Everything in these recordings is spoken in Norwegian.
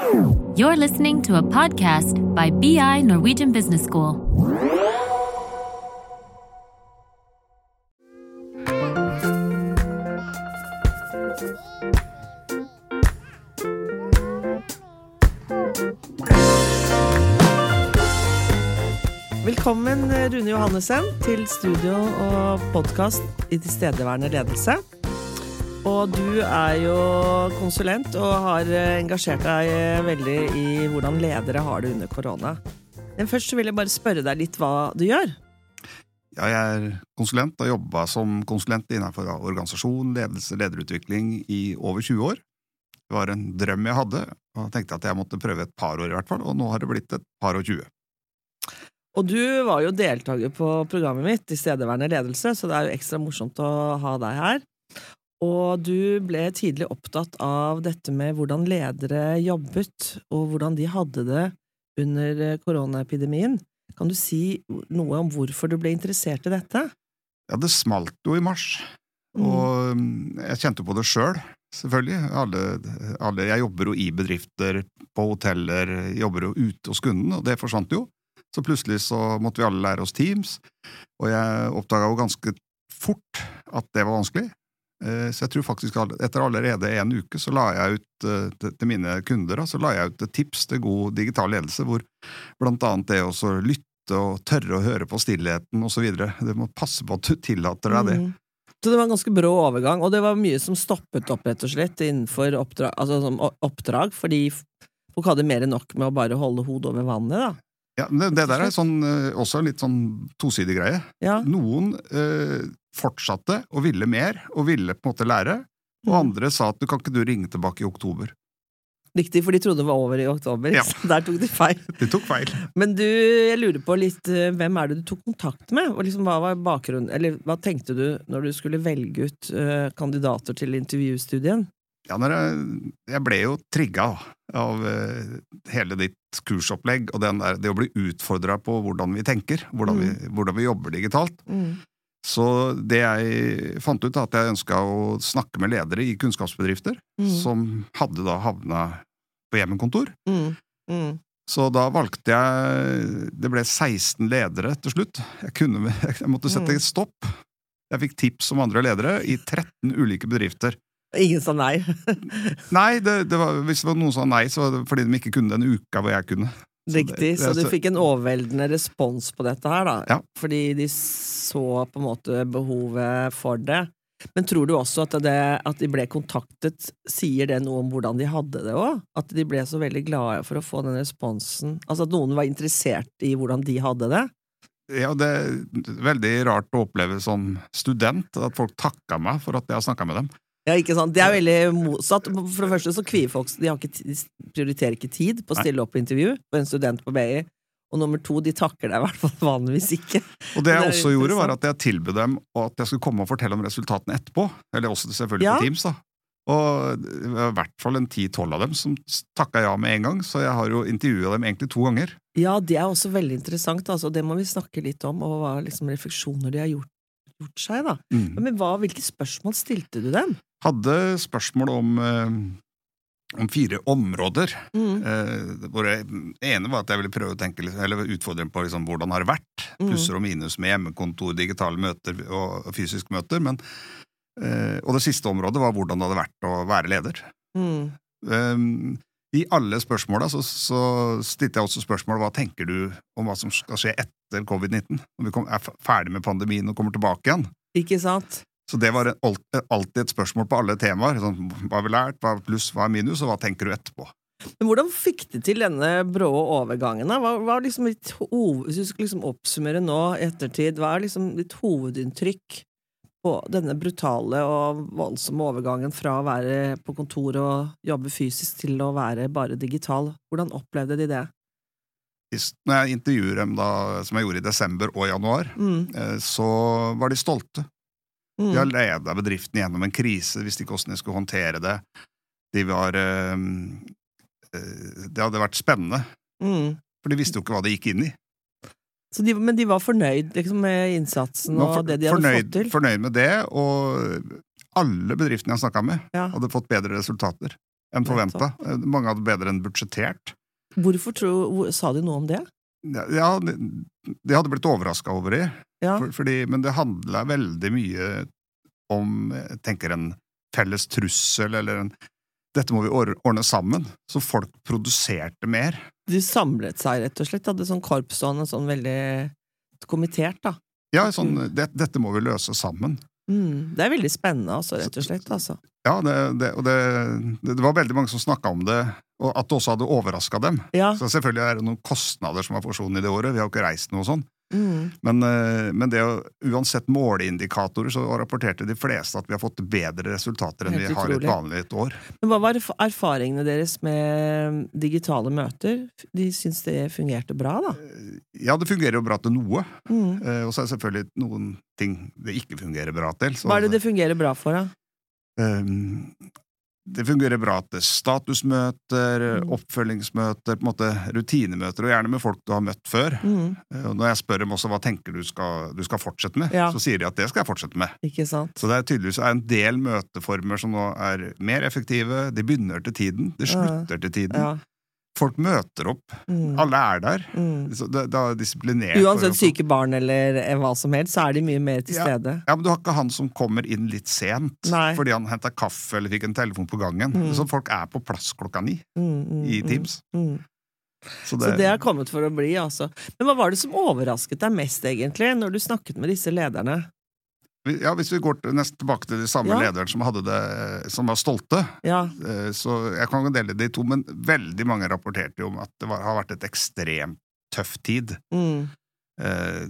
You're listening to a podcast by BI Norwegian Business School. Velkommen, Rune Johannessen, til studio og podkast i Tilstedeværende ledelse. Og du er jo konsulent og har engasjert deg veldig i hvordan ledere har det under korona. Men først vil jeg bare spørre deg litt hva du gjør. Ja, jeg er konsulent og har jobba som konsulent innenfor organisasjon, ledelse, lederutvikling i over 20 år. Det var en drøm jeg hadde, og jeg tenkte at jeg måtte prøve et par år i hvert fall, og nå har det blitt et par og 20. Og du var jo deltaker på programmet mitt, Tilstedeværende ledelse, så det er jo ekstra morsomt å ha deg her. Og du ble tidlig opptatt av dette med hvordan ledere jobbet, og hvordan de hadde det under koronaepidemien. Kan du si noe om hvorfor du ble interessert i dette? Ja, det smalt jo i mars, og mm, jeg kjente på det sjøl, selvfølgelig. Alle, alle, jeg jobber jo i bedrifter, på hoteller, jobber jo ute hos kunden, og det forsvant jo. Så plutselig så måtte vi alle lære oss Teams, og jeg oppdaga jo ganske fort at det var vanskelig. Så jeg tror faktisk etter allerede en uke så la jeg ut til mine kunder så la jeg ut tips til god digital ledelse, hvor blant annet det å lytte og tørre å høre på stillheten osv. Du må passe på at du tillater deg det. Mm. Så det var en ganske brå overgang, og det var mye som stoppet opp, rett og slett, innenfor oppdrag, altså, oppdrag fordi folk hadde mer enn nok med å bare holde hodet over vannet, da. Ja, det, det der er sånn, også litt sånn tosidig greie. Ja. Noen eh, fortsatte og ville mer, og ville på en måte lære, og Mm. andre sa at du kan ikke du ringe tilbake i oktober. Riktig, for de trodde det var over i oktober. Ja. Så der tok de feil. De tok feil. Men du, jeg lurer på litt, eh, hvem er det du tok kontakt med? Og liksom, hva var bakgrunnen, eller hva tenkte du når du skulle velge ut uh, kandidater til intervjustudien? Ja, når jeg, jeg ble jo trigga av uh, hele ditt kursopplegg, og den der, det å bli utfordra på hvordan vi tenker, hvordan, vi, hvordan vi jobber digitalt. Så det jeg fant ut, er at jeg ønska å snakke med ledere i kunnskapsbedrifter Mm. som hadde da havna på hjemmekontor. Mm. Mm. Så da valgte jeg Det ble 16 ledere til slutt. Jeg, kunne, jeg måtte sette Mm. stopp. Jeg fikk tips om andre ledere i 13 ulike bedrifter. Ingen sa nei. Nei, det, det var, hvis det var noen som sa nei, så var det fordi de ikke kunne den uka hvor jeg kunne. Så Riktig, så, du fikk en overveldende respons på dette her, da. Ja. Fordi de så på en måte behovet for det. Men tror du også at det at de ble kontaktet, sier det noe om hvordan de hadde det òg? At de ble så veldig glade for å få den responsen? Altså at noen var interessert i hvordan de hadde det? Ja, det er veldig rart å oppleve som student, at folk takka meg for at jeg har snakka med dem. Ja, ikke sant? Det er veldig motsatt. For det første så kvier folk De, har ikke, de prioriterer ikke tid på å stille opp på intervju for en student på BI. Og nummer to, de takker deg i hvert fall vanligvis ikke. Og det jeg Det også gjorde, var at jeg tilbød dem at jeg skulle komme og fortelle om resultatene etterpå. Eller også selvfølgelig Ja. på Teams, da. Og det var i hvert fall en ti-tolv av dem som takka ja med en gang, så jeg har jo intervjua dem egentlig to ganger. Ja, det er også veldig interessant, altså. Det må vi snakke litt om, og hva liksom refleksjoner de har gjort, gjort seg, da. Mm. Men hva, hvilke spørsmål stilte du dem? Hadde spørsmål om, eh, om fire områder. Mm. Eh, hvor det ene var at jeg ville prøve å tenke, eller utfordre på liksom, hvordan har det vært. Mm. Plusser og minus med hjemmekontor, digitale møter og fysiske møter. Men, eh, og det siste området var hvordan det hadde vært å være leder. Mm. Um, I alle spørsmåla så, så stilte jeg også spørsmål hva tenker du om hva som skal skje etter covid-19, når vi kom, er ferdig med pandemien og kommer tilbake igjen. Ikke sant? Så det var alltid et spørsmål på alle temaer. Sånn, hva har vi lært, hva er pluss, hva er minus, og hva tenker du etterpå? Men hvordan fikk de til denne brå overgangen? Hva hva er liksom ditt hoved, hvis du skal liksom oppsummere nå i ettertid, hva er liksom ditt hovedinntrykk på denne brutale og voldsomme overgangen fra å være på kontor og jobbe fysisk til å være bare digital? Hvordan opplevde de det? Når jeg intervjuer dem, da, som jeg gjorde i desember og januar, Mm. eh, så var de stolte. Mm. De har leda bedriften gjennom en krise, visste ikke hvordan de skulle håndtere det. De var øh, øh, Det hadde vært spennende, Mm. for de visste jo ikke hva de gikk inn i. Så de, men de var fornøyd liksom, med innsatsen og for- det de hadde fornøyd, fått til? Fornøyd med det, og alle bedriftene jeg snakka med, Ja. hadde fått bedre resultater. enn forventa. Mange hadde bedre enn budsjettert. Hvorfor tro, hvor, sa de noe om det? Ja, de, de hadde blitt overraska over det, Ja. for, fordi, men det handla veldig mye om jeg tenker en felles trussel, eller en Dette må vi ordne sammen. Så folk produserte mer. De samlet seg rett og slett, hadde sånn korpsstående, sånn veldig kommentert da. Ja, sånn, det, dette må vi løse sammen. Mm. Det er veldig spennende, altså, rett og slett. Altså. Ja, det, det, og det, det, var veldig mange som snakka om det, og at det også hadde overraska dem. Ja. Så selvfølgelig er det noen kostnader som har forsvunnet i det året. Vi har jo ikke reist noe sånn. Mm. Men, eh, men det å, uansett måleindikatorer, så rapporterte de fleste at vi har fått bedre resultater enn vi har i et vanlig et år. Men hva var erfaringene deres med digitale møter? De syns det fungerte bra, da? Ja, det fungerer jo bra til noe, Mm. eh, og så er det selvfølgelig noen ting det ikke fungerer bra til. Så, Hva er det det fungerer bra for, da? Ehm, det fungerer bra til statusmøter, Mm. oppfølgingsmøter, på en måte rutinemøter, og gjerne med folk du har møtt før. Mm. Eh, når jeg spør dem også hva tenker du skal, du skal fortsette med, Ja. så sier de at det skal jeg fortsette med. Så det er tydeligvis en del møteformer som nå er mer effektive. De begynner til tiden, de slutter til tiden. Ja. Folk møter opp. Mm. Alle er der. Mm. Det, det er disiplinert. Uansett syke barn eller hva som helst, så er de mye mer til Ja. stede. Ja, men Du har ikke han som kommer inn litt sent Nei. fordi han henta kaffe eller fikk en telefon på gangen. Mm. Så folk er på plass klokka ni Mm, mm, i mm, Teams. Så Så det er kommet for å bli, altså. Men hva var det som overrasket deg mest, egentlig, når du snakket med disse lederne? Ja, Hvis vi går til, nesten tilbake til de samme Ja. lederne som, hadde det, som var stolte, Ja. eh, så jeg kan dele dele de to, men veldig mange rapporterte jo om at det var, har vært et ekstremt tøff tid. Mm. Eh,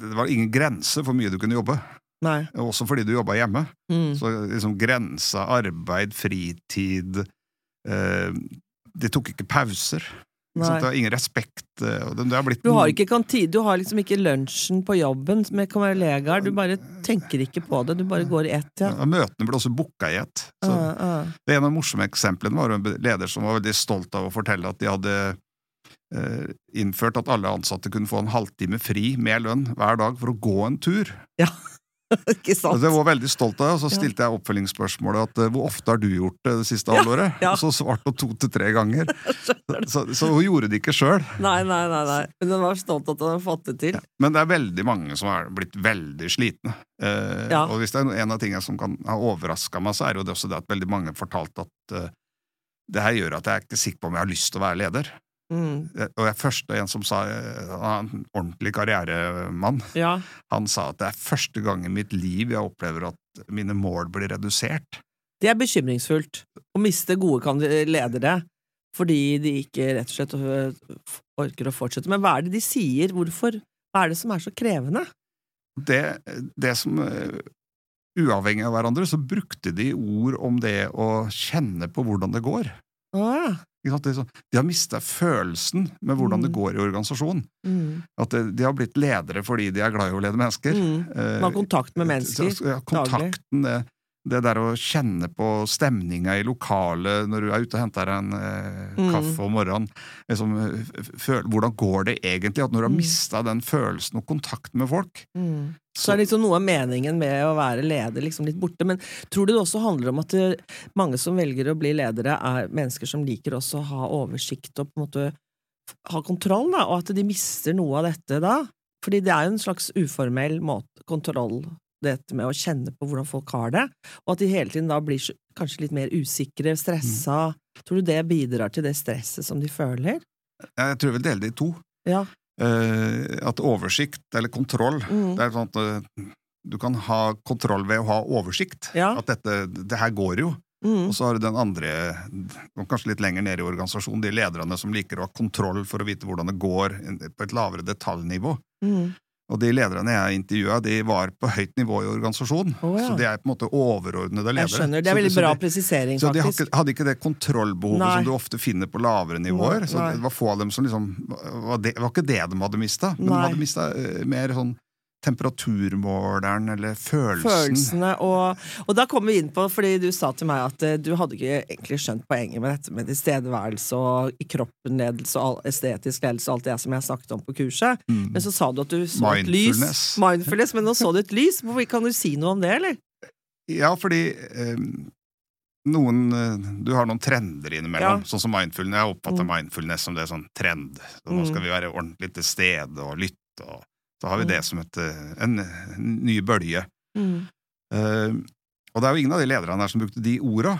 Det var ingen grense for mye du kunne jobbe, Nei. også fordi du jobba hjemme. Mm. Så liksom grensa arbeid, fritid eh, De tok ikke pauser. Nei. Det var ingen respekt. eh, har Du har ikke kantine, du har liksom ikke lunsjen på jobben med kollegaer, du bare tenker ikke på det, du bare går i ett, ja. ja, Møtene ble også booka i ett. Så uh, ah. Det ene av de morsomme eksemplene var en leder som var veldig stolt av å fortelle at de hadde uh, innført at alle ansatte kunne få en halvtime fri med lønn hver dag for å gå en tur. Ikke sant? Altså, Det var veldig stolt av, det, og så Ja. stilte jeg oppfølgingsspørsmålet at eh, hvor ofte har du gjort det det siste halvåret? ja. Og så svarte hun to til tre ganger. Så, så hun gjorde det ikke sjøl. Nei, nei, nei, nei. Men hun var stolt at hun hadde fått det til. Men det er veldig mange som er blitt veldig slitne. Eh, Ja. Og hvis det er en av tingene som kan ha overraska meg, så er jo det også det at veldig mange fortalte at eh, det her gjør at jeg er ikke sikker på om jeg har lyst til å være leder. Mm. Eh, Og jeg første en som sa, eh, en ordentlig karrieremann, Ja. han sa at det er første gang i mitt liv jeg opplever at mine mål blir redusert. Det er bekymringsfullt å miste gode ledere fordi de ikke rett og slett øh, orker å fortsette. Men hva er det de sier? Hvorfor? Hva er det som er så krevende? Det, det som eh, Uavhengig av hverandre så brukte de ord om det å kjenne på hvordan det går. Ah, Sånn- De har mista følelsen med hvordan det Mm. går i organisasjonen. mm, At de har blitt ledere fordi de er glad i å lede mennesker. mm. Eh, Man har kontakt med mennesker. ja, kontakten, det, det der å kjenne på stemninga i lokalet når du er ute og henter en eh, Mm. kaffe om morgenen. Liksom, eh, føl, hvordan går det egentlig? At når du har Mm. mista den følelsen og kontakten med folk Mm. Så er liksom noe av meningen med å være leder liksom litt borte. Men tror du det også handler om at det, mange som velger å bli ledere, er mennesker som liker også å ha oversikt og på en måte ha kontroll, da, og at de mister noe av dette da? Fordi det er jo en slags uformell måte, kontroll, dette med å kjenne på hvordan folk har det, og at de hele tiden da blir kanskje litt mer usikre, stressa. Tror du det bidrar til det stresset som de føler? Jeg tror jeg vil dele det i to. Ja. Eh, at oversikt, eller kontroll Mm. Det er sånn at eh, du kan ha kontroll ved å ha oversikt. Ja. At dette, det her går jo. Mm. Og så har du den andre, kanskje litt lenger nede i organisasjonen, de lederne som liker å ha kontroll for å vite hvordan det går på et lavere detaljnivå. Mm. Og de lederne jeg intervjua, de var på høyt nivå i organisasjonen. Oh, ja. Så de er på en måte overordnede ledere. Jeg skjønner. Det er veldig så bra de- presisering, så de faktisk. hadde ikke det kontrollbehovet Nei. som du ofte finner på lavere nivåer. Så det var få av dem som liksom var Det var ikke det de hadde mista, men Nei. de hadde mista mer sånn temperaturmåleren eller følelsen. følelsene. Og, og da kommer vi inn på, fordi du sa til meg at eh, du hadde ikke egentlig skjønt poenget med dette med tilstedeværelse og i kroppen-ledelse og all, estetisk ledelse og alt det som jeg snakket om på kurset. Mm. Men så sa du at du så et lys. Mindfulness. Men nå så du et lys. Kan du si noe om det, eller? Ja, fordi eh, noen Du har noen trender innimellom, Ja. sånn som mindfulness. Jeg oppfatter Mm. mindfulness som det er sånn trend. Så nå Mm. skal vi være ordentlig til stede og lytte, og så har vi Mm. det som et, eh, en, en ny bølge. Mm. Uh, og det er jo ingen av de lederne her som brukte de orda,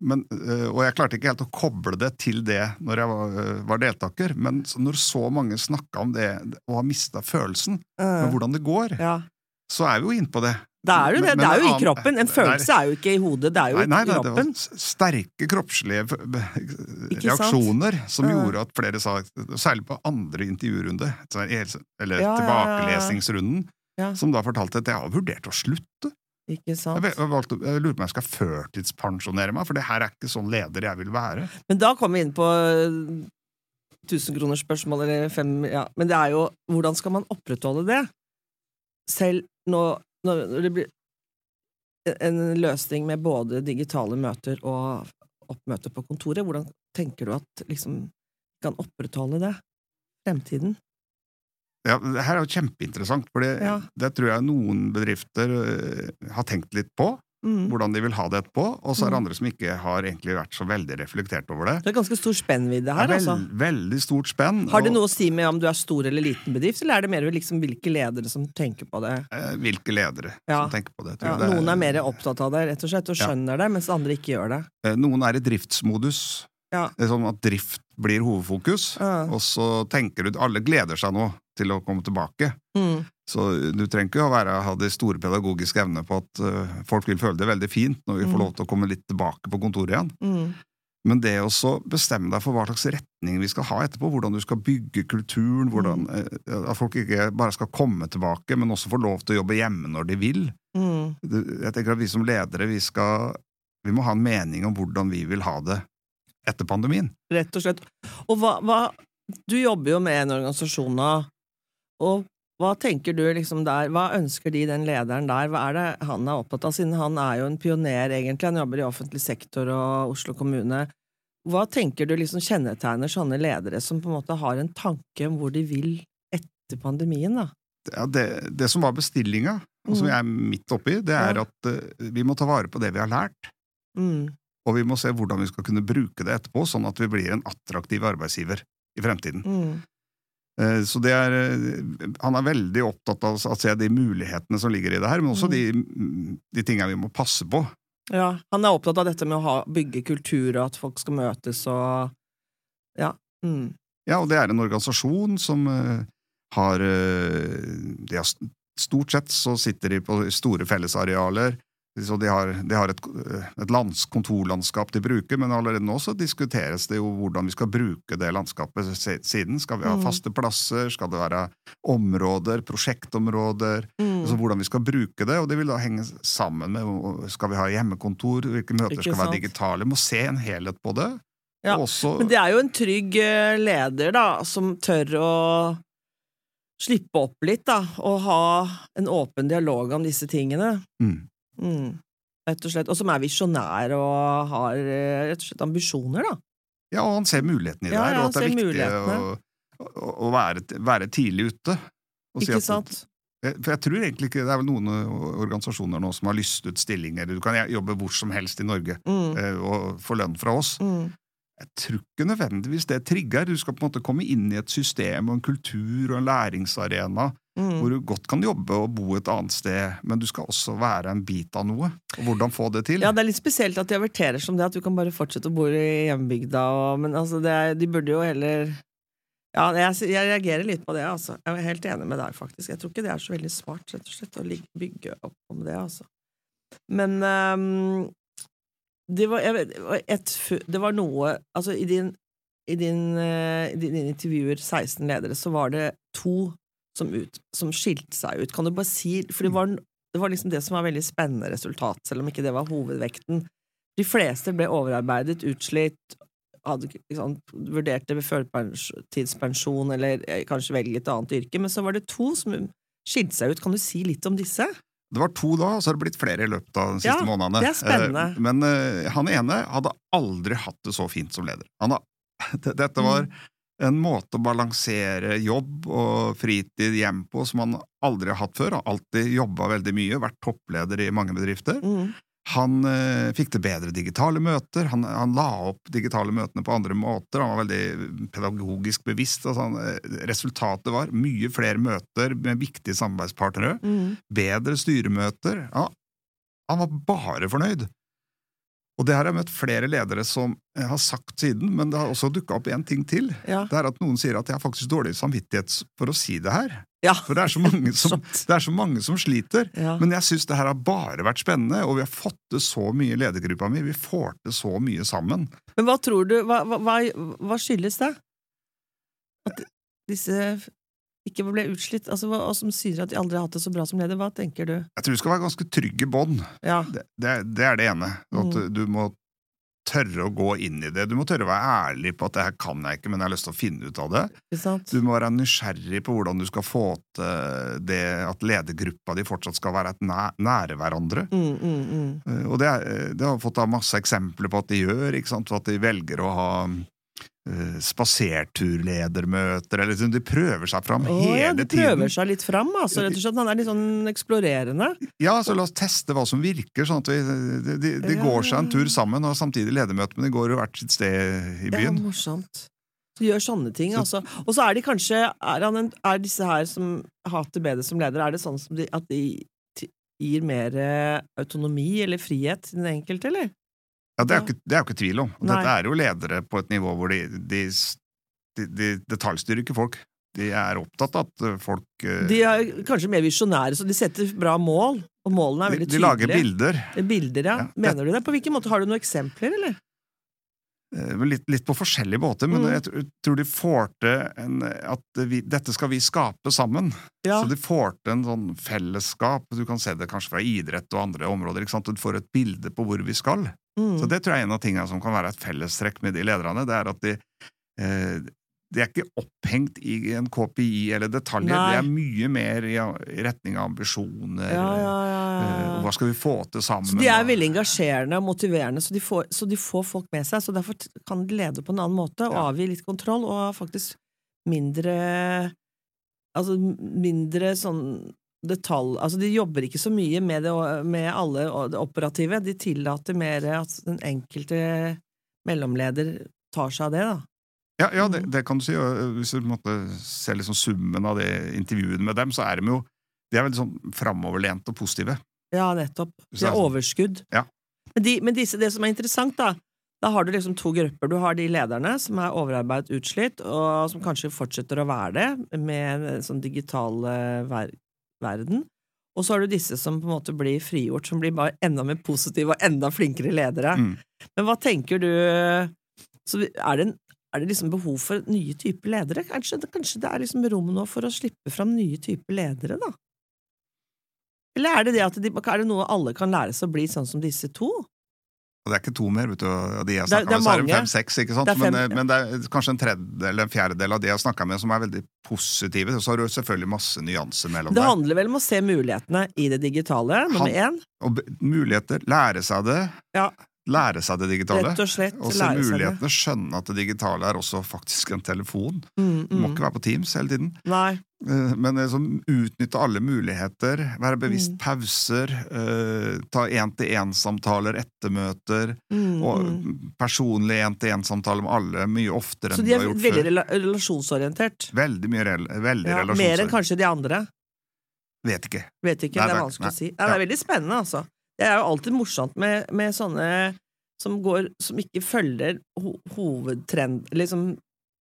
men, uh, og jeg klarte ikke helt å koble det til det når jeg var, uh, var deltaker, men når så mange snakka om det og har mista følelsen med hvordan det går, ja. så er vi jo inne på det. Det er jo det. Men- Det er jo i kroppen. En Nei, følelse er jo ikke i hodet, det er jo Nei, nei, i nei, det var sterke kroppslige reaksjoner som gjorde at flere sa, særlig på andre intervjurunde, eller Ja, tilbakelesningsrunden, Ja. som da fortalte at jeg har vurdert å slutte. Ikke sant? jeg, valgte, jeg lurer på om jeg skal førtidspensjonere meg, for det her er ikke sånn leder jeg vil være. Men da kommer vi inn på tusenkronersspørsmål eller fem ja. Men det er jo hvordan skal man opprettholde det? Selv nå når det blir en løsning med både digitale møter og oppmøte på kontoret, hvordan tenker du at liksom kan opprettholde det? Fremtiden? Ja, det her er jo kjempeinteressant, for det, Ja. det tror jeg noen bedrifter øh, har tenkt litt på, Mm. hvordan de vil ha det etterpå, og så er det Mm. andre som ikke har egentlig vært så veldig reflektert over det. Det er ganske stor spennvidde her, er altså. veld, veldig stort spenn. Har det noe å si med om du er stor eller liten bedrift, eller er det mer liksom hvilke ledere som tenker på det? eh, hvilke ledere Ja. som tenker på det. Ja, noen er mer opptatt av det, rett og slett, og Ja. skjønner det, mens andre ikke gjør det. Eh, Noen er i driftsmodus. Ja. Det er sånn at drift blir hovedfokus, Ja. og så tenker du Alle gleder seg nå til å komme tilbake. Mm. Så du trenger ikke å være, ha de store pedagogiske evnene på at uh, folk vil føle det veldig fint når vi får Mm. lov til å komme litt tilbake på kontoret igjen. Mm. Men det å bestemme deg for hva slags retning vi skal ha etterpå, hvordan du skal bygge kulturen, hvordan, Mm. eh, at folk ikke bare skal komme tilbake, men også få lov til å jobbe hjemme når de vil. Mm. Jeg tenker at Vi som ledere vi, skal, vi må ha en mening om hvordan vi vil ha det etter pandemien. Rett og slett. Og hva, hva Du jobber jo med en organisasjon nå, og hva tenker du liksom der, hva ønsker de den lederen der, hva er det han er opptatt av, siden han er jo en pioner egentlig, han jobber i offentlig sektor og Oslo kommune. Hva tenker du liksom kjennetegner sånne ledere som på en måte har en tanke om hvor de vil etter pandemien, da? Ja, det, det som var bestillinga, og som Mm. jeg er midt oppi, det er Ja. at uh, vi må ta vare på det vi har lært. Mm. Og vi må se hvordan vi skal kunne bruke det etterpå, sånn at vi blir en attraktiv arbeidsgiver i fremtiden. Mm. Eh, Så det er, eh, Han er veldig opptatt av å se de mulighetene som ligger i det her, men også de, de tingene vi må passe på. Ja, han er opptatt av dette med å ha, bygge kultur, og at folk skal møtes og Ja. Mm. Ja, og det er en organisasjon som uh, har uh, har Stort sett så sitter de på store fellesarealer. Så de har, de har et, et lands, kontorlandskap de bruker, men allerede nå så diskuteres det jo hvordan vi skal bruke det landskapet siden. Skal vi ha Mm. faste plasser? Skal det være områder? Prosjektområder? Mm. Altså hvordan vi skal bruke det, og det vil da henge sammen med Skal vi ha hjemmekontor? Hvilke møter skal være digitale, digitale? Må se en helhet på det. Ja, også, Men det er jo en trygg eh, leder, da, som tør å slippe opp litt, da, og ha en åpen dialog om disse tingene. mm. Mm. Rett og slett. Og som er visjonær og har eh, rett og slett ambisjoner, da. Ja, og han ser mulighetene i det Ja, her, og at det er viktig å, å, være, være tidlig ute. si Ikke at- sant? For jeg tror egentlig ikke Det er vel noen eh, organisasjoner nå som har lyst ut stillinger. Du kan jobbe hvor som helst i Norge Mm. eh, og få lønn fra oss. Mm. Jeg tror ikke nødvendigvis det trigger. Du skal på en måte komme inn i et system og en kultur og en læringsarena Mm. hvor du godt kan jobbe og bo et annet sted, men du skal også være en bit av noe. Og hvordan få det til. Ja, det er litt spesielt at de averterer som det, at du kan bare fortsette å bo i hjembygda, og, men altså, det er, de burde jo heller Ja, jeg, jeg reagerer litt på det, altså. Jeg er helt enig med deg, faktisk. Jeg tror ikke det er så veldig smart, rett og slett, å bygge opp om det, altså. Men um, det var, vet, det var et, det var noe Altså, i din, i din, eh, i dine intervjuer, 16 ledere, så var det to som, ut, som skilte seg ut. Kan du bare si For det var, det var liksom det som var veldig spennende resultat, selv om ikke det var hovedvekten. De fleste ble overarbeidet, utslitt, hadde liksom, vurderte førtidspensjon eller eh, kanskje velge et annet yrke, men så var det to som skilte seg ut. Kan du si litt om disse? Det var to da, og så har det blitt flere i løpet av de siste Ja, månedene. det er spennende. Eh, Men uh, han ene hadde aldri hatt det så fint som leder. Han dette var Mm. En måte å balansere jobb og fritid hjem på som han aldri har hatt før. Han har alltid jobba veldig mye, vært toppleder i mange bedrifter. Mm. Han eh, fikk til bedre digitale møter. Han, han, la opp digitale møtene på andre måter. Han var veldig pedagogisk bevisst. Altså han, eh, resultatet var mye flere møter med viktige samarbeidspartnere. Mm. Bedre styremøter. Ja, han var bare fornøyd. Og det har jeg møtt flere ledere som eh, har sagt siden, men det har også dukka opp en ting til. Ja. Det er at noen sier at jeg har faktisk dårlig samvittighet for å si det her. ja. For det er så mange som, det er så mange som sliter. Ja. Men jeg syns det her har bare vært spennende, og vi har fått til så mye i ledergruppa mi. Vi får til så mye sammen. Men hva tror du hva, hva- hva skyldes det? At disse ikke ble utslitt? Altså, og som sier at de aldri har hatt det så bra som leder. Hva tenker du? Jeg tror du skal være ganske trygg i bånn. Ja. Det, det, det er det ene. At Mm. du må tørre å gå inn i det. Du må tørre å være ærlig på at det her kan jeg ikke, men jeg har lyst til å finne ut av det. Du må være nysgjerrig på hvordan du skal få til det at ledergruppa di fortsatt skal være nære hverandre. Mm, mm, mm. Eh, Og det, er- det har fått da masse eksempler på at de gjør, ikke sant? at de velger å ha spaserturledermøter, eller liksom, de prøver seg fram oh, hele ja, de tiden. prøver seg litt fram, altså, rett og slett. Han er litt sånn eksplorerende. Ja, så la oss teste hva som virker, sånn at vi, de, de, de Ja. går seg en tur sammen, og samtidig ledermøte, men de går jo hvert sitt sted i byen. Ja, morsomt. Så gjør sånne ting, Så- altså. Og så er de kanskje Er, han en, er disse her som hater bedre som leder, er det sånn som de, at de gir mer eh, autonomi eller frihet til den enkelte, eller? Ja, det er jo ikke, det er jo ikke tvil om. Nei. Dette er jo ledere på et nivå hvor de, de, de, de detaljstyrer ikke folk. De er opptatt av at eh, folk eh, De er kanskje mer visjonære, så de setter bra mål, og målene er veldig tydelige. de tydelige. lager bilder. Bilder, ja. Ja, Mener du det? På hvilken måte? Har du noen eksempler, eller? Eh, Litt, litt på forskjellige måter, men Mm. jeg tror- tror de får til en, at vi, dette skal vi skape sammen. Ja. Så de får til en sånn fellesskap. Du kan se det kanskje fra idrett og andre områder. ikke sant? Du får et bilde på hvor vi skal. Mm. Så det tror jeg er en av tingene som kan være et fellestrekk med de lederne. Det er at de, eh, de er ikke opphengt i en KPI eller detaljer. Nei. Det er mye mer i, retning av ambisjoner. ja, ja, ja, eh. Hva skal vi få til sammen? Så de er veldig engasjerende og motiverende, så de, får, så de får folk med seg. Så derfor kan de lede på en annen måte og avgi litt kontroll, og faktisk mindre Altså mindre sånn detalj Altså de jobber ikke så mye med, det, med alle det operative. De tillater mer at den enkelte mellomleder tar seg av det, da. Ja, ja det, Mm. det kan du si. Hvis du ser liksom summen av det intervjuet med dem, så er de jo de er veldig sånn framoverlente og positive. Ja, nettopp. De har sånn- overskudd. Ja. Men, de, men disse, det som er interessant, da Da har du liksom to grupper. Du har de lederne som er overarbeidet, utslitt, og som kanskje fortsetter å være det, med en sånn digital eh, ver verden. Og så har du disse som på en måte blir frigjort, som blir bare enda mer positive og enda flinkere ledere. Mm. Men hva tenker du så er, det en, er det liksom behov for nye typer ledere? Kanskje, kanskje det er liksom rom nå for å slippe fram nye typer ledere, da? Eller er det det at de, er det noe alle kan lære seg å bli sånn som disse to? Og det er ikke to mer, vet du. Av de jeg snakka med, så er det fem-seks, ikke sant. Det fem, men, men det er kanskje en tredjedel eller en fjerdedel av de jeg snakka med, som er veldig positive. Så har du selvfølgelig masse nyanser mellom Det Det handler vel om å se mulighetene i det digitale, nummer én. Og muligheter. Lære seg det. Ja. Lære seg det digitale. Rett og slett Og se mulighetene, skjønne at det digitale er også faktisk en telefon. Mm, Du må mm. ikke være på Teams hele tiden. Nei. Eh, Men liksom, utnytte alle muligheter, være bevisst Mm. pauser, eh, ta én-til-én-samtaler, ettermøter, Mm, og mm. personlig én-til-én-samtaler med alle mye oftere enn du er har gjort før Så veldig før. rela relasjonsorientert. Veldig mye rel veldig Ja, mer enn kanskje de andre. Vet ikke. Vet ikke, Nei, det er vanskelig nei. å si. Nei, det er veldig spennende, altså. Det er jo alltid morsomt med, med sånne som går Som ikke følger ho hovedtrend Liksom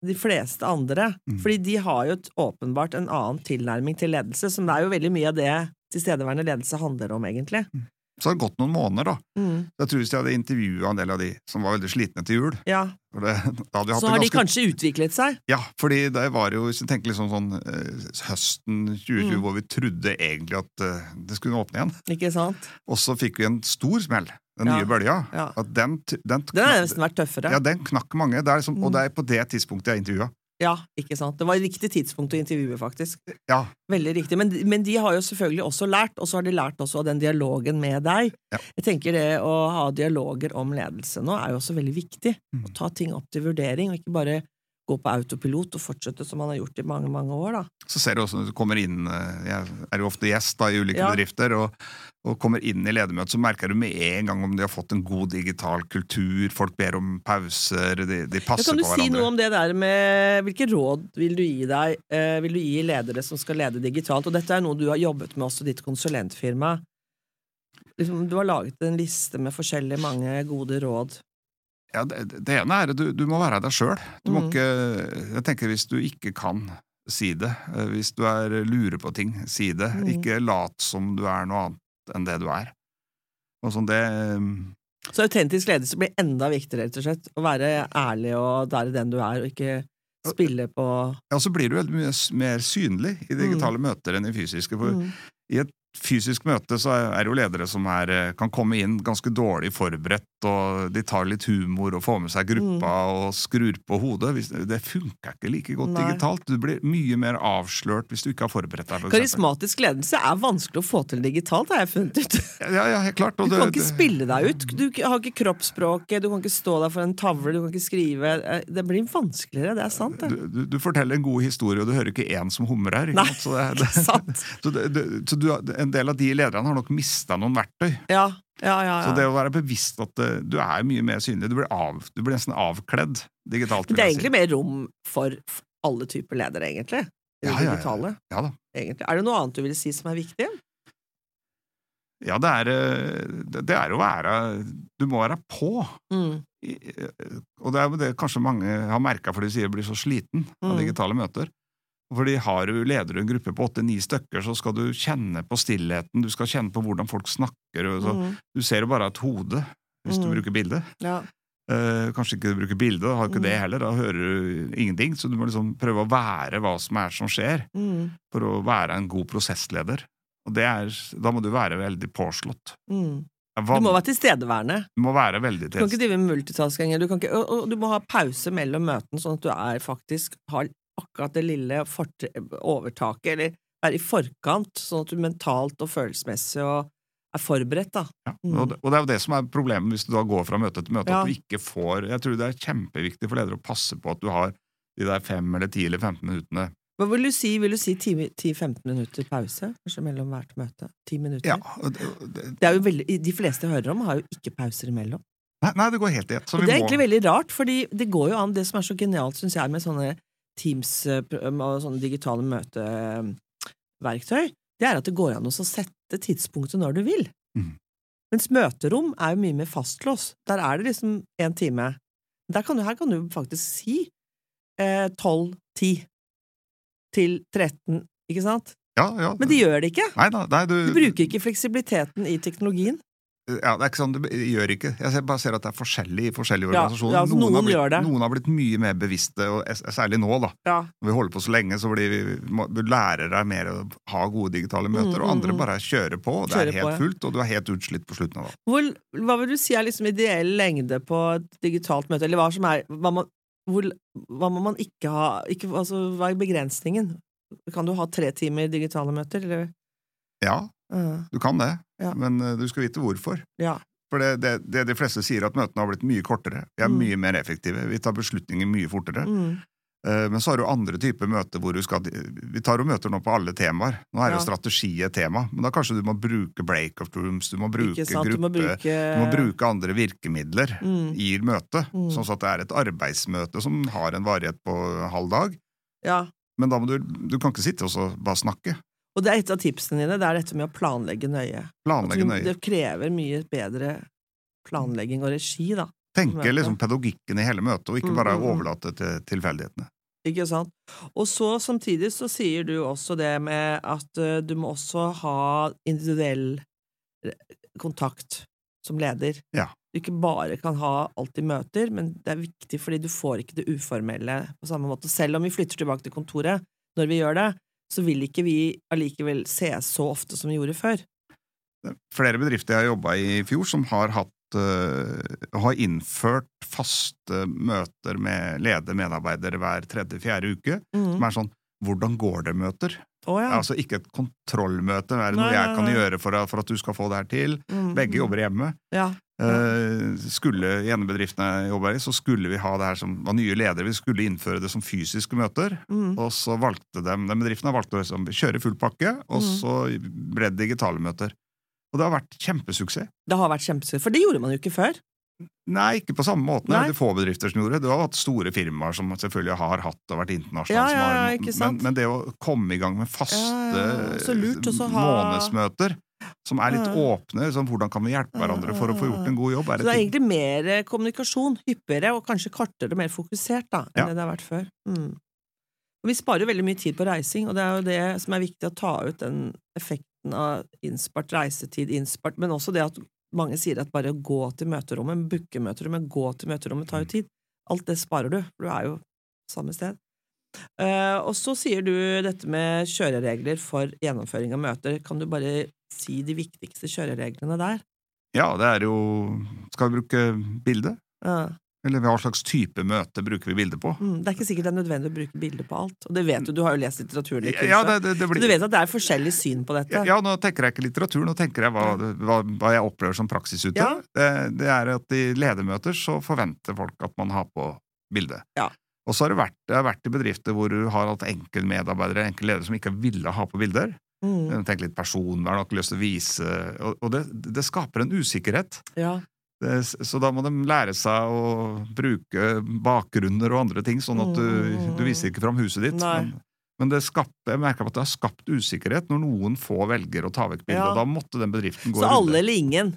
de fleste andre. Mm. Fordi de har jo et, åpenbart en annen tilnærming til ledelse, som det er jo veldig mye av det tilstedeværende ledelse handler om, egentlig. Så har det gått noen måneder, da. Mm. Jeg tror Hvis jeg hadde intervjua en del av de som var veldig slitne til jul Ja, det, Så har de kanskje utviklet seg. Ja, fordi det var jo, hvis du tenker liksom sånn eh, høsten 2020, Mm. hvor vi trodde egentlig at eh, det skulle åpne igjen, Ikke sant? og så fikk vi en stor smell, den Ja. nye bølja. Ja. Den, t- den, Den har nesten vært tøffere. ja, den knakk mange, det liksom, Mm. og det er på det tidspunktet jeg intervjua. Ja, ikke sant. Det var riktig tidspunkt å intervjue, faktisk. Ja, Veldig riktig. Men, men de har jo selvfølgelig også lært, og så har de lært også av den dialogen med deg. Ja. Jeg tenker det å ha dialoger om ledelse nå er jo også veldig viktig. Mm. Å ta ting opp til vurdering, og ikke bare gå på autopilot og fortsette som man har gjort i mange, mange år, da. Så ser du også når du kommer inn eh, Jeg er jo ofte gjest da i ulike Ja. bedrifter, og, og kommer inn i ledermøtet, så merker du med en gang om de har fått en god digital kultur, folk ber om pauser, de, de på hverandre. kan du si noe om det der med Hvilke råd vil du gi deg eh, Vil du gi ledere som skal lede digitalt? Og dette er noe du har jobbet med også i ditt konsulentfirma. Liksom, du har laget en liste med forskjellige mange gode råd. Ja, det, det ene er at du, du må være deg sjøl. Mm. Jeg tenker hvis du ikke kan, si det. Eh, Hvis du er lurer på ting, si det. Mm. Ikke lat som du er noe annet enn det du er. Og sånn det Så autentisk ledelse blir enda viktigere, rett og slett. Å være ærlig og være den du er, og ikke spille på Ja, så blir du veldig mye mer synlig i digitale møter enn i fysiske. For Mm. i et fysisk møte så er det jo ledere som er, eh, kan komme inn ganske dårlig forberedt, og de tar litt humor og får med seg gruppa og skrur på hodet. Det funker ikke like godt Mm. Nei. digitalt. Du blir mye mer avslørt hvis du ikke har forberedt deg. For eksempel. Karismatisk ledelse er vanskelig å få til digitalt, har jeg funnet ut. Ja, ja, helt klart. og Du det- kan ikke det- spille deg ut. Du har ikke kroppsspråket, du kan ikke stå der for en tavle, du kan ikke skrive. Eh, Det blir vanskeligere, det er sant, det. Du, du, du forteller en god historie, og du hører ikke én som humrer. Ikke Nei, sant? Så, det, ikke sant? så, det, det, så du, en del av de lederne har nok mista noen verktøy. Ja, ja, ja. Så det å være bevisst at eh, du er mye mer synlig, du blir, av, du blir nesten avkledd digitalt. Det er egentlig si. mer rom for alle typer ledere, egentlig. Ja, ja, ja. digitale. Ja da. Egentlig. Er det noe annet du vil si som er viktig? Ja, det er, eh, det er å være Du må være på. Mm. I- eh, Og det er jo det kanskje mange har merka, for de sier de blir så sliten av Mm. digitale møter. Fordi har du leder en gruppe på åtte-ni stykker, så skal du kjenne på stillheten, du skal kjenne på hvordan folk snakker. Og så, Mm. Du ser jo bare et hode hvis du Mm. bruker bilde. Ja. Eh, kanskje ikke du bruker bilde, da har du ikke det Mm. heller. Da hører du ingenting. Så du må liksom prøve å være hva som er som skjer, Mm. for å være en god prosessleder. Og det er, da må du være veldig påslått. Mm. Du må være tilstedeværende. du må være veldig Du kan ikke drive med multitasking. Du kan ikke, og, og du må ha pause mellom møtene, sånn at du er faktisk har akkurat det lille overtaket, eller være i forkant, sånn at du mentalt og følelsesmessig og er forberedt, da. ja. Mm. og, det, og det er jo det som er problemet hvis du da går fra møte til møte, Ja. at du ikke får Jeg tror det er kjempeviktig for ledere å passe på at du har de der fem eller ti eller 15 minuttene. Hva vil du si? Vil du si 10-15 minutter pause? Kanskje mellom hvert møte? 10 minutter? Ja, det, det, Det er jo veldig, de fleste jeg hører om, har jo ikke pauser imellom. nei, nei, det går helt i ett. det er må- egentlig veldig rart, fordi det går jo an, det som er så genialt, syns jeg, med sånne Teams eh, og sånne digitale møteverktøy, det er at det går an å sette tidspunktet når du vil. Mm. Mens møterom er jo mye mer fastlåst. Der er det liksom én time. Der kan du, her kan du faktisk si eh, 12-10 til 13, ikke sant? ja, ja, Men de gjør det ikke. Nei nei, du, De bruker ikke fleksibiliteten i teknologien. Ja, det er ikke sånn, det gjør ikke. Jeg bare ser at det er forskjellig i forskjellige organisasjoner. ja, altså, noen har blitt, noen har blitt mye mer bevisste, og særlig nå, da. Ja. Når vi holder på så lenge, så blir vi, du lærer deg mer å ha gode digitale møter, Mm, og andre mm, mm. bare kjører på, og det er på, helt ja. fullt, og du er helt utslitt på slutten av det. Hvor, hva vil du si er liksom ideell lengde på et digitalt møte, eller hva som er hva, man, hvor, hva må man ikke ha ikke, altså, Hva er begrensningen? Kan du ha tre timer digitale møter, eller? Ja, Uh, du kan det, Ja. men eh, du skal vite hvorfor. ja. For det, det, det de fleste sier, at møtene har blitt mye kortere. Vi er Mm. mye mer effektive. Vi tar beslutninger mye fortere. Mm. Eh, Men så har du andre typer møter hvor du skal Vi tar jo møter nå på alle temaer. Nå er jo Ja. strategi et tema, men da kanskje du må bruke break of rooms, du må bruke gruppe, Du må bruke, du må bruke andre virkemidler Mm. i møtet. Mm. Sånn at det er et arbeidsmøte som har en varighet på halv dag. Ja. Men da må du Du kan ikke sitte og bare snakke. Og det er et av tipsene dine, det er dette med å planlegge nøye. Planlegge nøye. Det krever mye bedre planlegging og regi, da. Tenke liksom pedagogikken i hele møtet, og ikke Mm, bare mm, mm. overlate til tilfeldighetene. Ikke sant? Og så samtidig så sier du også det med at uh, du må også ha individuell eh, kontakt som leder. Ja. Du ikke bare kan ha alltid møter, men det er viktig fordi du får ikke det uformelle på samme måte. Selv om vi flytter tilbake til kontoret når vi gjør det, så vil ikke vi allikevel ses så ofte som vi gjorde før. flere bedrifter jeg har jobba i i fjor, som har hatt eh, har innført faste møter med lede medarbeidere hver tredje-fjerde uke. Mm. Som er sånn 'hvordan går det?'-møter. Oh, ja. Altså ikke et kontrollmøte. Er det Nei, noe jeg nei, kan nei. gjøre for at, for at du skal få det her til? Mm, Begge jobber hjemme. Ja. Eh, skulle I ene bedriften jeg jobba i, så skulle vi ha det her som var nye ledere. Vi skulle innføre det som fysiske møter. Mm. Og så valgte de, den bedriften har valgt å liksom kjøre full pakke, og Mm. så ble det digitale møter. Og det har vært kjempesuksess. Det har vært kjempesuksess, for det gjorde man jo ikke før. Nei, ikke på samme måte. Nei. Det er få bedrifter som gjorde det. Du har hatt store firmaer som selvfølgelig har hatt og vært internasjonale. Ja, ja. Men, men det å komme i gang med faste Ja, månedsmøter, som er litt Ja. åpne, Liksom, hvordan kan vi hjelpe hverandre for å få gjort en god jobb, Så er det er ting. egentlig mer eh, kommunikasjon, hyppigere og kanskje kortere mer fokusert da, enn Ja. det det har vært før. Mm. Og vi sparer jo veldig mye tid på reising, og det er jo det som er viktig å ta ut den effekten av innspart reisetid, innspart, men også det at mange sier at bare å gå til møterommet, booke møterommet, gå til møterommet tar jo tid. Alt det sparer du, for du er jo samme sted. Eh, og så sier du dette med kjøreregler for gjennomføring av møter. Kan du bare si de viktigste kjørereglene der? Ja, det er jo Skal vi bruke bilde? Ja. Eller hva slags type møte bruker vi bilde på? Mm, det er ikke sikkert det er nødvendig å bruke bilde på alt. Og det vet du, du har jo lest litteraturen litt. Ja, det, det, det Så blir, du vet at det er forskjellig syn på dette. Ja, nå tenker jeg ikke litteratur, nå tenker jeg hva, hva, hva jeg opplever som praksis ute. Ja. Det, det er at i ledermøter så forventer folk at man har på bilde. Ja. Og så har det vært, jeg har vært i bedrifter hvor du har hatt enkeltmedarbeidere, enkeltledere som ikke ville ha på bilder. Mm, Tenk litt personvern, har ikke lyst til å vise Og, det, det skaper en usikkerhet. ja. Det, så da må de lære seg å bruke bakgrunner og andre ting, sånn at du, du viser ikke fram huset ditt. Nei. Men, men det skapte, jeg merka at det har skapt usikkerhet når noen få velger å ta vekk bildet. Ja. Da måtte den bedriften gå Så i runde. alle eller ingen.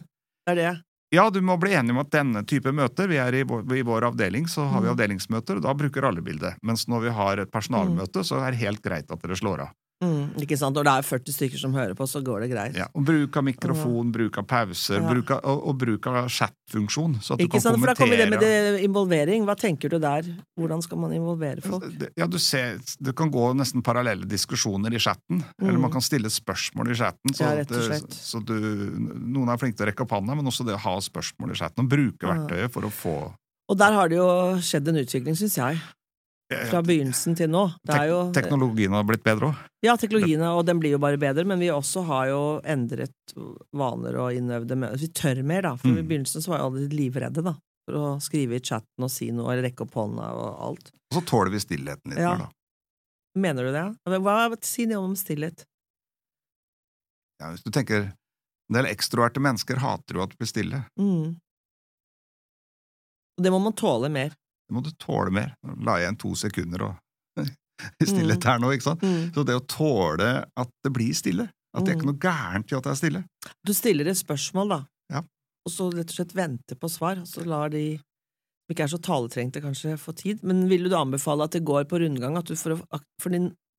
Det er det. Ja, du må bli enig om at denne type møter Vi er i vår, i vår avdeling, så har vi Mm. avdelingsmøter, og da bruker alle bildet. Mens når vi har et personalmøte, så er det helt greit at dere slår av. Mm, ikke sant? Når det er 40 stykker som hører på, så går det greit. Ja, og Bruk av mikrofon, bruk av pauser, Ja. bruk av, og, og bruk av chatfunksjon. Så at du Ikke kan sant? For da kommer det med det involvering. Hva tenker du der? Hvordan skal man involvere folk? Ja, du ser, Det kan gå nesten parallelle diskusjoner i chatten. Eller man kan stille spørsmål i chatten. Så, Mm. Ja, at slett. så du, noen er flinke til å rekke opp handa, men også det å ha spørsmål i chatten. Og bruke verktøyet for å få Og der har det jo skjedd en utvikling, syns jeg. Fra begynnelsen til nå. Det jo Teknologien har blitt bedre òg. Ja, teknologien, og den blir jo bare bedre, men vi også har jo endret vaner og innøvde Vi tør mer, da. For i Mm. begynnelsen så var jo alle livredde, da. For å skrive i chatten og si noe, eller rekke opp hånda og alt. Og så tåler vi stillheten litt Ja. mer, da. Mener du det? Hva Si noe om stillhet. Ja, hvis du tenker En del ekstroverte mennesker hater jo at det blir stille. Mm. Det må man tåle mer. Det må du tåle mer. Nå La jeg igjen to sekunder og stillhet her nå, ikke sant? Mm. Så det å tåle at det blir stille, at det er ikke Mm. noe gærent i at det er stille Du stiller et spørsmål, da, Ja. og så rett og slett venter på svar, og så lar de som ikke er så taletrengte, kanskje få tid. Men vil du anbefale at det går på rundgang? At du for for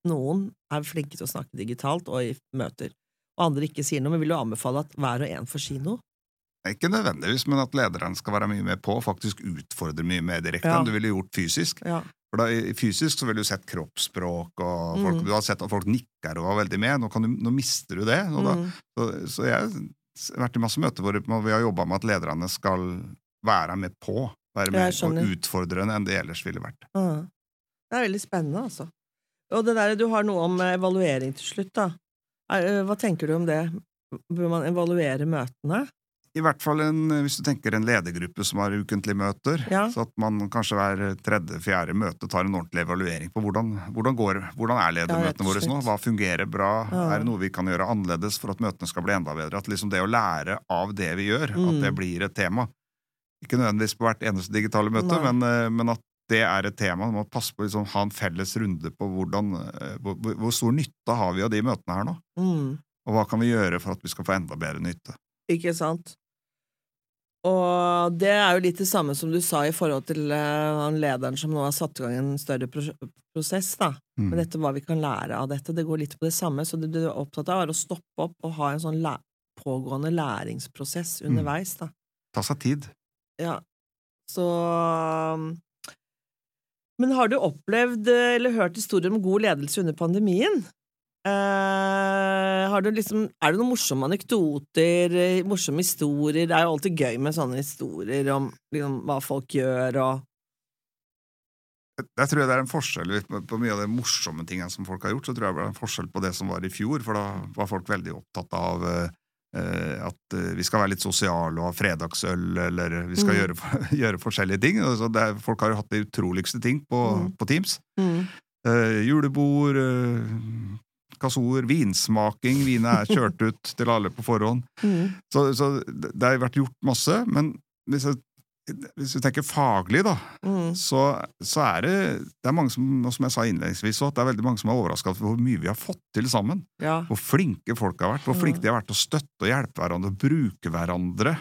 noen er flinke til å snakke digitalt og i møter, og andre ikke sier noe, men vil du anbefale at hver og en får si noe? Ikke nødvendigvis, men at lederen skal være mye med på, faktisk utfordre mye mer direkte Ja. enn du ville gjort fysisk. Ja. For da, Fysisk så ville du sett kroppsspråk, og folk, Mm. du har sett at folk nikker og var veldig med. Nå, kan du, nå mister du det. Da, Mm. så, så jeg har vært i masse møter hvor vi har jobba med at lederne skal være med på. Være med mer og utfordrende enn det ellers ville vært. Ja. Det er veldig spennende, altså. Og det der, du har noe om evaluering til slutt, da. Eh, hva tenker du om det? Bør man evaluere møtene? I hvert fall en, hvis du tenker en ledergruppe som har ukentlige møter, Ja. så at man kanskje hver tredje-fjerde møte tar en ordentlig evaluering på hvordan, hvordan, går, hvordan er ledermøtene ja, våre nå, hva fungerer bra, Ja. er det noe vi kan gjøre annerledes for at møtene skal bli enda bedre, at liksom det å lære av det vi gjør, Mm. at det blir et tema. Ikke nødvendigvis på hvert eneste digitale møte, men, eh, men at det er et tema. Man må passe på å liksom, ha en felles runde på hvordan, eh, hvor, hvor hvor stor nytte har vi av de møtene her nå, Mm. og hva kan vi gjøre for at vi skal få enda bedre nytte. Ikke sant? Og det er jo litt det samme som du sa i forhold til han lederen som nå har satt i gang en større pros prosess, da. Mm. Men dette hva vi kan lære av dette. Det går litt på det samme. Så det du er opptatt av, er å stoppe opp og ha en sånn læ pågående læringsprosess Mm. underveis, da. Ta seg tid. Ja. Så Men har du opplevd eh, eller hørt historier om god ledelse under pandemien? Eh, har du liksom, er det noen morsomme anekdoter, eh, morsomme historier? Det er jo alltid gøy med sånne historier om liksom, hva folk gjør og Jeg tror det er en forskjell på- mye av de morsomme tingene som folk har gjort. Så tror jeg det er en forskjell på det som var i fjor, for da var folk veldig opptatt av eh, eh, at vi skal være litt sosiale og ha fredagsøl, eller vi skal Mm. gjøre, gjøre forskjellige ting. Altså, er, folk har jo hatt de utroligste ting på, Mm. på Teams. Mm. Eh, julebord, kassoer, vinsmaking. Vinene er kjørt ut til alle på forhånd. Mm. Så, så det har vært gjort masse, men hvis, jeg, hvis vi tenker faglig, da, Mm. så, så er det Det er mange som, som jeg sa innledningsvis, også, det er veldig mange som er overraska over hvor mye vi har fått til sammen. Ja. Hvor flinke folk har vært, hvor flinke de har vært til å støtte og hjelpe hverandre og bruke hverandre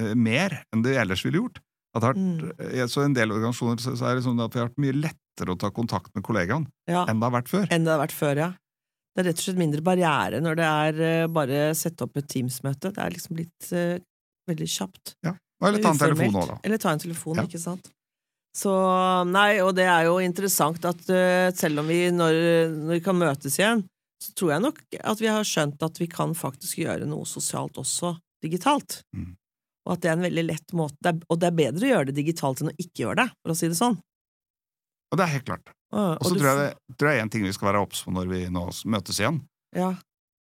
eh, mer enn de ellers ville gjort. At har vært, eh, så en del organisasjoner så, så er det sånn at det har vært mye lettere å ta kontakt med kollegaene ja. enn det har vært før. Enn det har vært før, ja. Det er rett og slett mindre barriere når det er bare bare sette opp et Teams-møte. Det er liksom blitt uh, veldig kjapt. Ja. Eller ta en telefon òg, da. Eller ta en telefon, Ja. ikke sant. Så nei, og det er jo interessant at uh, selv om vi når, når vi kan møtes igjen, så tror jeg nok at vi har skjønt at vi kan faktisk gjøre noe sosialt også digitalt. Mm. Og at det er en veldig lett måte, og det er bedre å gjøre det digitalt enn å ikke gjøre det, for å si det sånn. Og det er helt klart. Og, så tror jeg det tror jeg en ting vi skal være obs på når vi nå møtes igjen. Ja.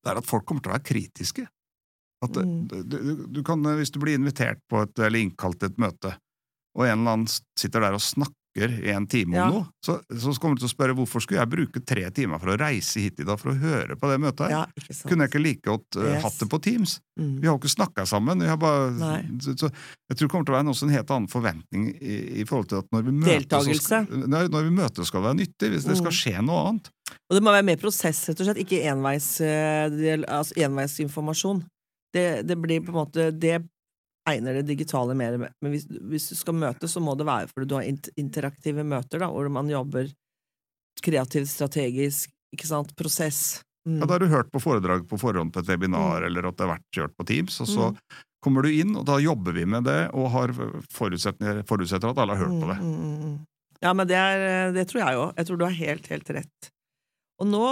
Det er at folk kommer til å være kritiske. At Mm. du, du, du kan, Hvis du blir invitert på et, eller innkalt til et møte, og en eller annen sitter der og snakker i en time om Ja. noe, så, så kommer du til å spørre hvorfor skulle jeg bruke tre timer for å reise hit i dag for å høre på det møtet her? ja. Kunne jeg ikke like godt uh, Yes. hatt det på Teams? Mm. Vi har jo ikke snakka sammen. Bare, så, så, jeg tror det kommer til å være en, helt annen forventning i, i forhold til at når vi møtes, skal, når vi møtes skal det være nyttig. Hvis det skal Mm. skje noe annet. Og det må være mer prosess, rett og slett, ikke enveis, eh, altså enveisinformasjon. Det, det blir på en måte Det egner det digitale mer. Men hvis, hvis du skal møtes, så må det være fordi du har interaktive møter, da, hvor man jobber kreativt, strategisk, ikke sant, prosess. Mm. Ja, da har du hørt på foredrag på forhånd på et webinar, eller at det har vært kjørt på Teams, og så Mm. kommer du inn, og da jobber vi med det, og har forutsetter at alle har hørt på det. Mm, mm, mm. Ja, men det, er, det tror jeg òg. Jeg tror du har helt, helt rett. Og nå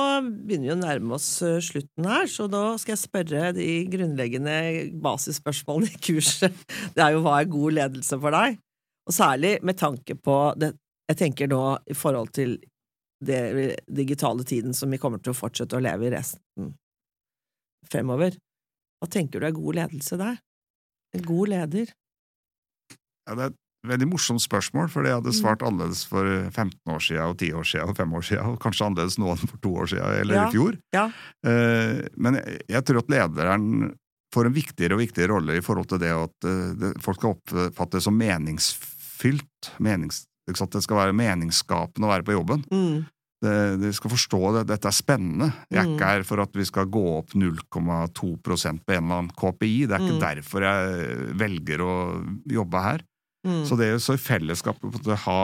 begynner vi å nærme oss eh, slutten her, så da skal jeg spørre de grunnleggende basisspørsmålene i kurset. Det er jo hva er god ledelse for deg? Og særlig med tanke på det Jeg tenker nå i forhold til det digitale tiden som vi kommer til å fortsette å leve i resten fremover. Hva tenker du er god ledelse der? En god leder? Ja, det er veldig morsomt spørsmål, for jeg hadde Mm. svart annerledes for 15 år siden, og 10 år siden, og 5 år siden, og kanskje annerledes nå enn for to år siden, eller Ja. i fjor. Ja. Eh, Men jeg, jeg tror at lederen får en viktigere og viktigere rolle i forhold til det at eh, det, folk skal oppfatte det som meningsfylt. Menings, sant? Det skal være meningsskapende å være på jobben. Mm. Det, de skal forstå det. Dette er spennende. Jeg er Mm. ikke her for at vi skal gå opp 0,2% på en eller annen KPI. Det er ikke Mm. derfor jeg velger å jobbe her. Mm. Så det er jo så i fellesskapet på en ha,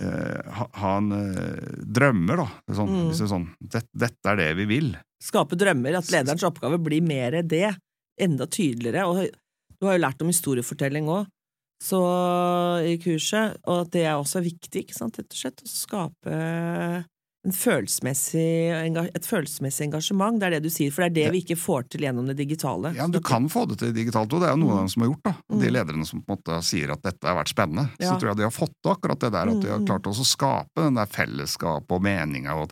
eh, ha, en eh, drømmer, da. Sånn, Mm. hvis det sånn, det, dette er det vi vil. skape drømmer, at lederens oppgave blir mer det, enda tydeligere. Og du har jo lært om historiefortelling òg, så i kurset, og at det er også viktig, ikke sant, rett og slett, å skape følelsesmessig, et følelsesmessig engasjement, det er det du sier, for det er det vi ikke får til gjennom det digitale. Ja, men Du kan få det til digitalt, og det er jo noen Mm. av dem som har gjort da. De Mm. lederne som på en måte sier at dette har vært spennende. Så tror jeg de har fått til akkurat det der, at de har Mm, mm. klart også å skape den der fellesskapet og meninga, og,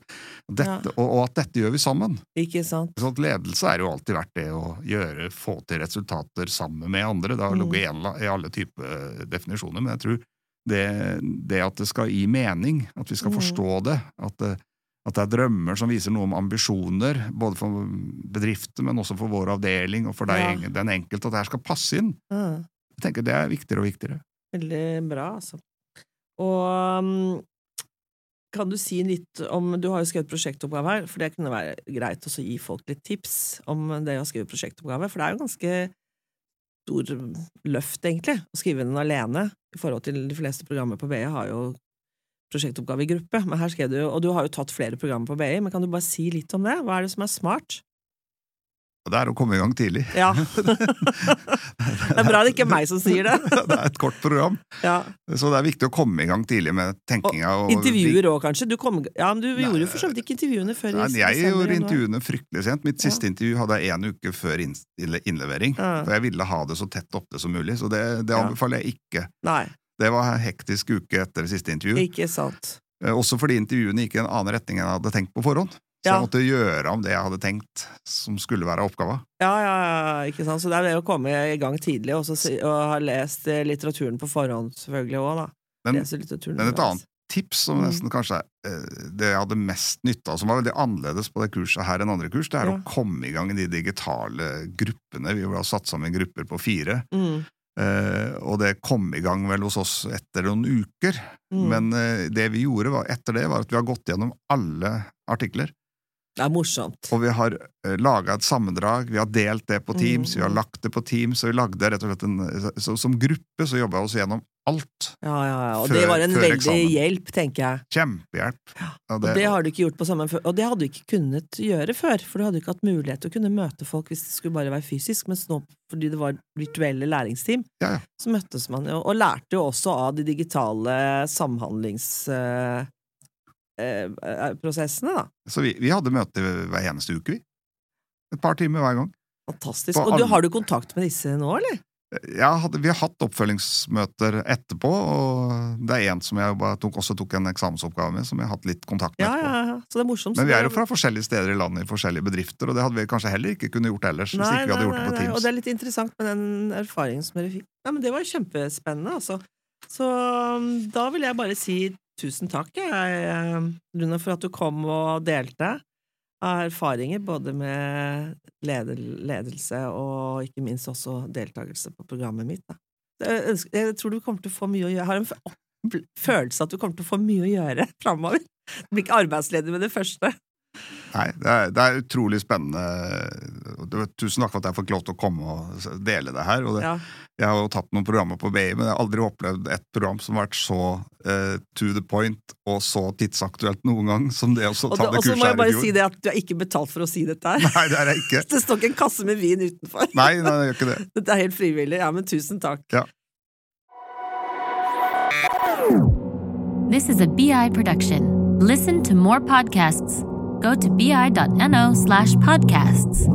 Ja. og, og at dette gjør vi sammen. Ikke sant? Så at ledelse er jo alltid verdt det å gjøre, få til resultater sammen med andre. Det har Mm. ligget i i alle typer definisjoner, men jeg tror det, det at det skal gi mening, at vi skal Mm. forstå det, at det, at det er drømmer som viser noe om ambisjoner, både for bedrifter, men også for vår avdeling og for deg, Ja. den enkelte, at det her skal passe inn. Mm. Jeg tenker Det er viktigere og viktigere. Veldig bra, altså. Og um, kan du si litt om Du har jo skrevet prosjektoppgave her, for det kunne være greit å gi folk litt tips om det å skrive prosjektoppgave, for det er jo ganske stor løft, egentlig, å skrive den alene, i forhold til de fleste programmer på BI har jo prosjektoppgave i gruppe, men her skrev du og du har jo tatt flere programmer på BI, men kan du bare si litt om det? Hva er det som er smart? Og det er å komme i gang tidlig. Ja. det er bra det ikke er meg som sier det. det er et kort program, Ja. så det er viktig å komme i gang tidlig med tenkinga. og- Intervjuer òg, kanskje? Du kom, ja, men du Nei, gjorde jo for så vidt ikke intervjuene før Nei, jeg desember, gjorde intervjuene fryktelig sent. Mitt Ja. siste intervju hadde jeg én uke før innlevering. Ja. For jeg ville ha det så tett oppe som mulig, så det, det anbefaler jeg ikke. Nei, Det var en hektisk uke etter det siste intervju. ikke sant. Eh, Også fordi intervjuene gikk i en annen retning enn jeg hadde tenkt på forhånd. Så jeg måtte gjøre om det jeg hadde tenkt som skulle være oppgava. Ja, ja, ikke sant. Så det er det å komme i gang tidlig og, så, og ha lest eh, litteraturen på forhånd, selvfølgelig òg, da. Men, men et annet tips som Mm. nesten kanskje er eh, det jeg hadde mest nytte av, som var veldig annerledes på det kurset her enn andre kurs, det er Ja. å komme i gang i de digitale gruppene. Vi har satt sammen i grupper på fire. Mm, Eh, og det kom i gang vel hos oss etter noen uker. mm. Men eh, det vi gjorde var, etter det, var at vi har gått gjennom alle artikler. Det er morsomt. Og vi har uh, laga et sammendrag, vi har delt det på Teams, Mm, vi har mm. lagt det på Teams, og vi lagde rett og slett en så, Som gruppe så jobba vi oss gjennom alt. Ja, ja, ja. Og Før- det var en veldig eksamen. hjelp, tenker jeg. Kjempehjelp. Og Og det har du ikke gjort på samme. Og det hadde du ikke kunnet gjøre før, for du hadde ikke hatt mulighet til å kunne møte folk hvis det skulle bare være fysisk, mens nå, fordi det var virtuelle læringsteam, Ja, ja. så møttes man jo, og lærte jo også av de digitale samhandlingsprosessene, eh, prosessene, da. Så vi, vi hadde møte hver eneste uke, vi. Et par timer hver gang. Fantastisk. På Og du, har du kontakt med disse nå, eller? Ja, vi har hatt oppfølgingsmøter etterpå, og det er en som jeg tok, også tok en eksamensoppgave med, som jeg har hatt litt kontakt med Ja, etterpå. ja, ja. Så det er morsomt. Men vi er jo fra forskjellige steder i landet, i forskjellige bedrifter, og det hadde vi kanskje heller ikke kunne gjort ellers hvis ikke vi hadde gjort det på nei, Teams. Og det er litt interessant med den erfaringen som dere fikk. Nei, men det var kjempespennende, altså. Så um, da vil jeg bare si tusen takk, jeg, um, Rune, for at du kom og delte av erfaringer, både med ledelse og ikke minst også deltakelse på programmet mitt. Da. Jeg, tror du kommer til å få mye å gjøre. Jeg har en følelse at du kommer til å få mye å gjøre framover. Du blir ikke arbeidsledig med det første. Nei, det er, det er utrolig spennende. Tusen takk for at jeg fikk lov til å komme og dele det her. Og det, Ja. Jeg har jo tatt noen programmer på BI, men jeg har aldri opplevd et program som har vært så uh, to the point og så tidsaktuelt noen gang som det å ta det- det og så kurset må jeg her i bare fjor. si det at du er ikke betalt for å si dette her. Nei, det er jeg ikke. Det står ikke en kasse med vin utenfor. Nei, nei, det gjør ikke det. Dette er helt frivillig. Ja, men tusen takk. Ja. This is a BI production. Listen to more podcasts. Go to bi.no slash podcasts.